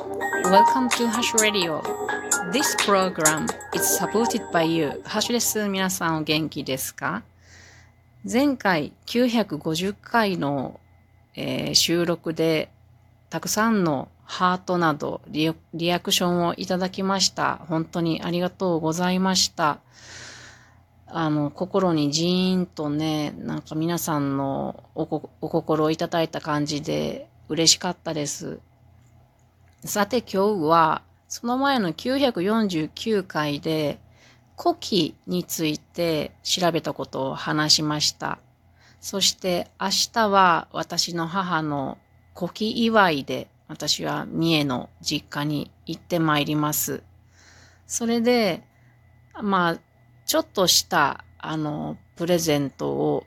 Welcome to Hash Radio. This program is supported by you. ハッシュです。皆さんお元気ですか?前回950回の、えー、収録でたくさんのハートなどリリアクションをいただきました。本当にありがとうございました。あの、心にジーンとね、なんか皆さんのお心をいただいた感じで嬉しかったです。さて今日は、その前の949回で、古希について調べたことを話しました。そして明日は私の母の古希祝いで私は三重の実家に行ってまいります。それで、まあ、ちょっとした、あの、プレゼントを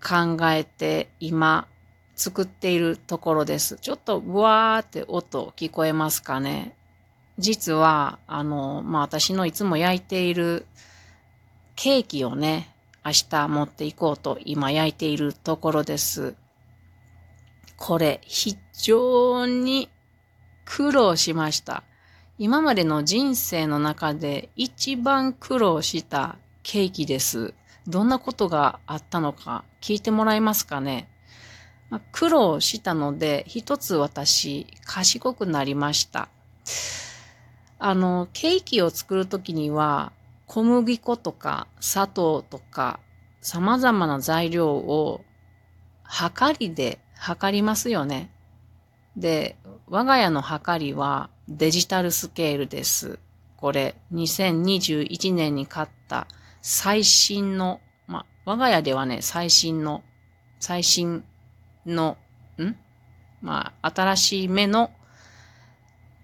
考えて今作っているところです。ちょっとブワーって音聞こえますかね実は、あの、まあ、私のいつも焼いているケーキをね、明日持っていこうと今焼いているところです。これ非常に苦労しました。今までの人生の中で一番苦労したケーキです。どんなことがあったのか聞いてもらえますかね、まあ、苦労したので一つ私賢くなりました。あの、ケーキを作るときには小麦粉とか砂糖とか様々な材料を測りで測りますよね。で、我が家の測りはデジタルスケールです。これ、2021年に買った最新の、ま我が家ではね、最新の、最新の、ん？まあ、新しい目の、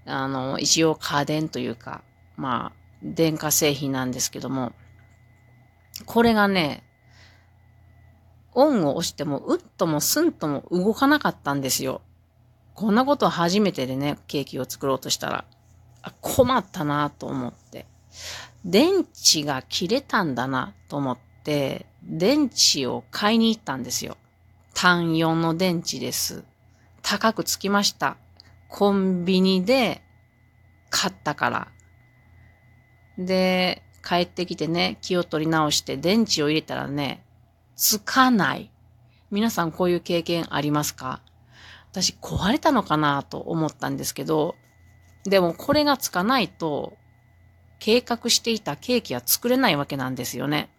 あの、一応家電というか、まあ、電化製品なんですけども、これがね、オンを押しても、うっともすんとも動かなかったんですよ。こんなこと初めてでね、ケーキを作ろうとしたら、あ困ったなと思って。電池が切れたんだなと思って、電池を買いに行ったんですよ。単4の電池です。高くつきました。コンビニで買ったから。で、帰ってきてね、気を取り直して電池を入れたらね、つかない。皆さんこういう経験ありますか？私壊れたのかなと思ったんですけど、でもこれがつかないと、計画していたケーキは作れないわけなんですよね。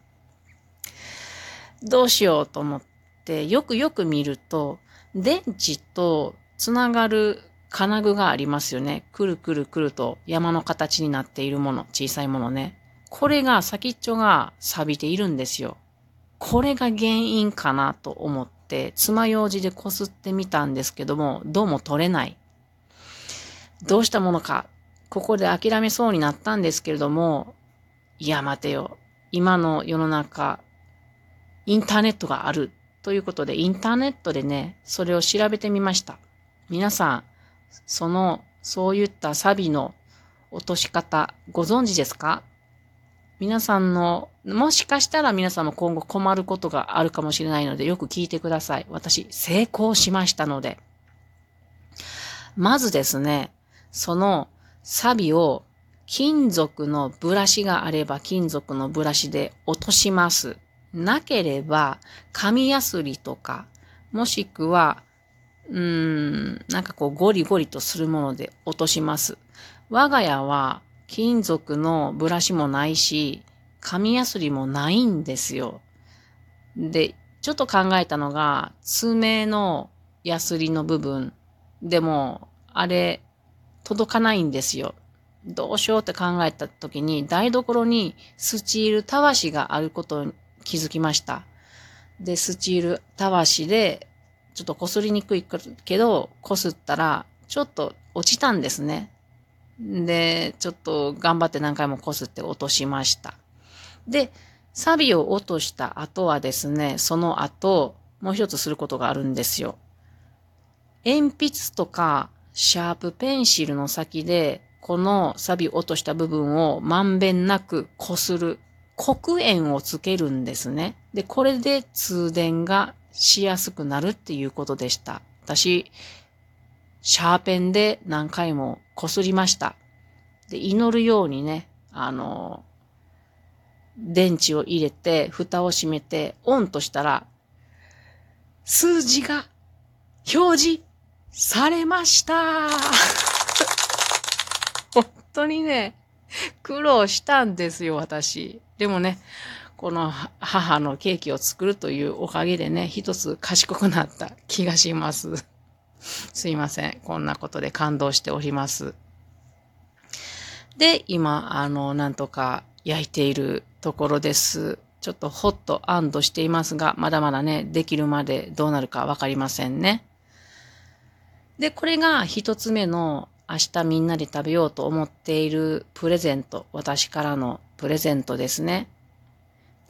どうしようと思って、ってよくよく見ると、電池とつながる金具がありますよね。くるくるくると山の形になっているもの、小さいものね。これが先っちょが錆びているんですよ。これが原因かなと思って、爪楊枝でこすってみたんですけども、どうも取れない。どうしたものか、ここで諦めそうになったんですけれども、いや待てよ。今の世の中、インターネットがある。ということで、インターネットでね、それを調べてみました。皆さん、その、そういったサビの落とし方、ご存知ですか？皆さんの、もしかしたら皆さんも今後困ることがあるかもしれないので、よく聞いてください。私、成功しましたので。まずですね、そのサビを金属のブラシがあれば金属のブラシで落とします。なければ、紙やすりとか、もしくは、うーん、なんかこうゴリゴリとするもので落とします。我が家は金属のブラシもないし、紙やすりもないんですよ。で、ちょっと考えたのが、爪のヤスリの部分。でも、あれ、届かないんですよ。どうしようって考えた時に、台所にスチールたわしがあることに気づきました。で、スチールたわしで、ちょっと擦りにくいけど、擦ったら、ちょっと落ちたんですね。で、ちょっと頑張って何回もこすって落としました。で、サビを落とした後はですね、その後、もう一つすることがあるんですよ。鉛筆とかシャープペンシルの先で、このサビ落とした部分をまんべんなくこする。黒鉛をつけるんですね。で、これで通電がしやすくなるっていうことでした。私、シャーペンで何回もこすりました。で、祈るようにね、あの、電池を入れて、蓋を閉めて、オンとしたら、数字が表示されました 本当にね、苦労したんですよ、私。でもね、この母のケーキを作るというおかげでね、一つ賢くなった気がします。すいません。こんなことで感動しております。で、今、あの、なんとか焼いているところです。ちょっとホット安堵していますが、まだまだね、できるまでどうなるかわかりませんね。で、これが一つ目の明日みんなで食べようと思っているプレゼント、私からのプレゼントですね。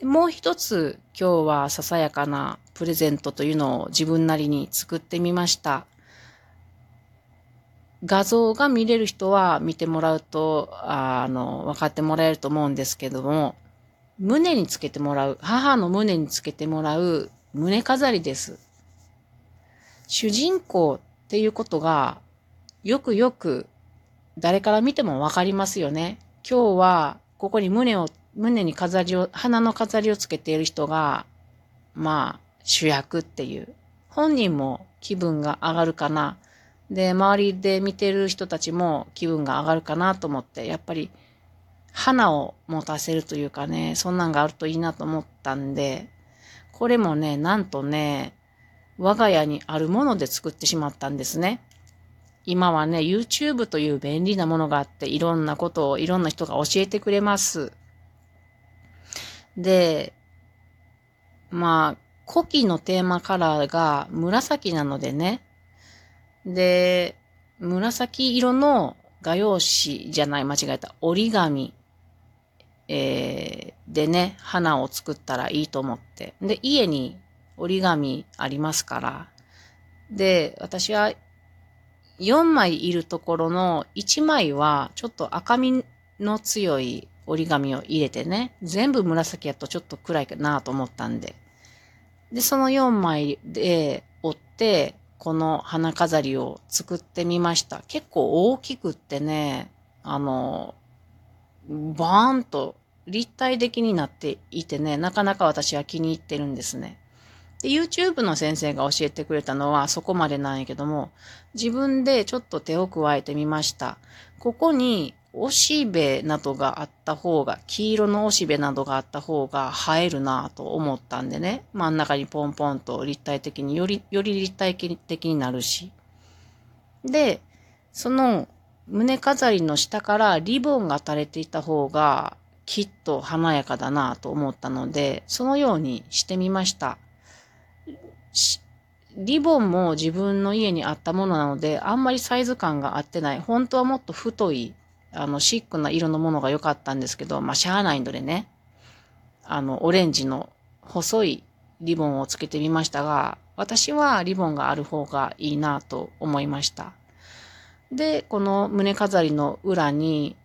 もう一つ今日はささやかなプレゼントというのを自分なりに作ってみました。画像が見れる人は見てもらうと、あの、分かってもらえると思うんですけども、胸につけてもらう、母の胸につけてもらう胸飾りです。主人公っていうことが、よくよく誰から見てもわかりますよね。今日は、ここに胸を、胸に飾りを、鼻の飾りをつけている人が、まあ、主役っていう。本人も気分が上がるかな。で、周りで見てる人たちも気分が上がるかなと思って、やっぱり花を持たせるというかね、そんなんがあるといいなと思ったんで、これもね、なんとね、我が家にあるもので作ってしまったんですね。今はね、YouTube という便利なものがあって、いろんなことをいろんな人が教えてくれます。で、まあ、古希のテーマカラーが紫なのでね、で、紫色の画用紙じゃない、間違えた。折り紙、えー、でね、花を作ったらいいと思って。で、家に折り紙ありますから。で、私は4枚いるところの1枚はちょっと赤みの強い折り紙を入れてね、全部紫やとちょっと暗いかなと思ったんで。で、その4枚で折って、この花飾りを作ってみました。結構大きくってね、あの、バーンと立体的になっていてね、なかなか私は気に入ってるんですね。で、YouTube の先生が教えてくれたのはそこまでなんやけども、自分でちょっと手を加えてみました。ここにおしべなどがあった方が、黄色のおしべなどがあった方が映えるなぁと思ったんでね、真ん中にポンポンと立体的により、より立体的になるし。で、その胸飾りの下からリボンが垂れていた方がきっと華やかだなぁと思ったので、そのようにしてみました。リボンも自分の家にあったものなので、あんまりサイズ感が合ってない。本当はもっと太いあの、シックな色のものが良かったんですけど、まあ、しゃあないのでね、あの、オレンジの細いリボンをつけてみましたが、私はリボンがある方がいいなと思いました。で、この胸飾りの裏に、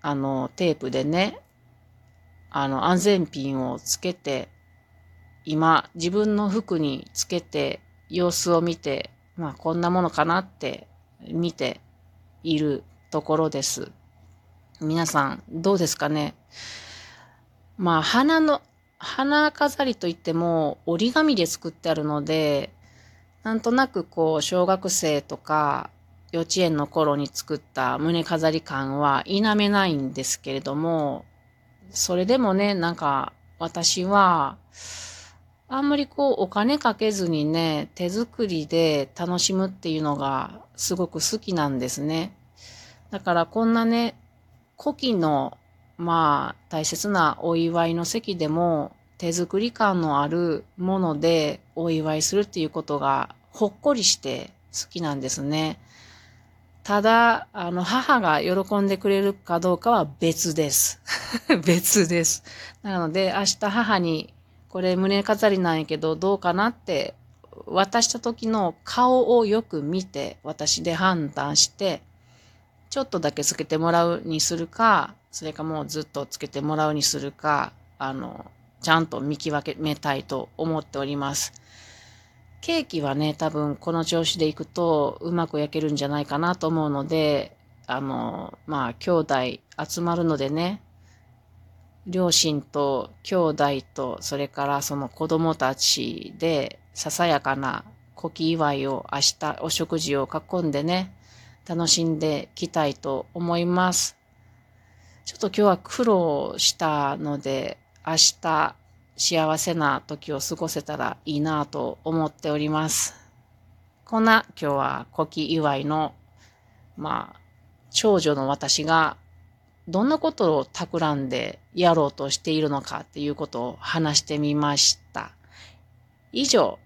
あの、テープでね、あの、安全ピンをつけて、今、自分の服につけて、様子を見て、まあ、こんなものかなって見ているところです。皆さん、どうですかね？まあ、花の、花飾りといっても折り紙で作ってあるので、なんとなくこう、小学生とか幼稚園の頃に作った胸飾り感は否めないんですけれども、それでもね、なんか私は、あんまりこうお金かけずにね、手作りで楽しむっていうのがすごく好きなんですね。だからこんなね、古希の、まあ、大切なお祝いの席でも、手作り感のあるものでお祝いするっていうことが、ほっこりして好きなんですね。ただ、あの、母が喜んでくれるかどうかは別です。別です。なので、明日母に、これ胸飾りなんやけど、どうかなって渡した時の顔をよく見て、私で判断して、ちょっとだけつけてもらうにするか、それかもうずっとつけてもらうにするか、あの、ちゃんと見極めたいと思っております。ケーキはね、多分この調子でいくとうまく焼けるんじゃないかなと思うので、あの、まあ、兄弟集まるのでね、両親と兄弟と、それからその子供たちで、ささやかな古希祝いを明日お食事を囲んでね、楽しんできたいと思います。ちょっと今日は苦労したので、明日幸せな時を過ごせたらいいなと思っております。こんな今日は古希祝いの、まあ、長女の私がどんなことを企んでやろうとしているのかっていうことを話してみました。以上、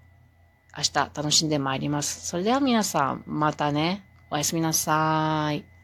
明日楽しんでまいります。それでは皆さん、またね。おやすみなさい。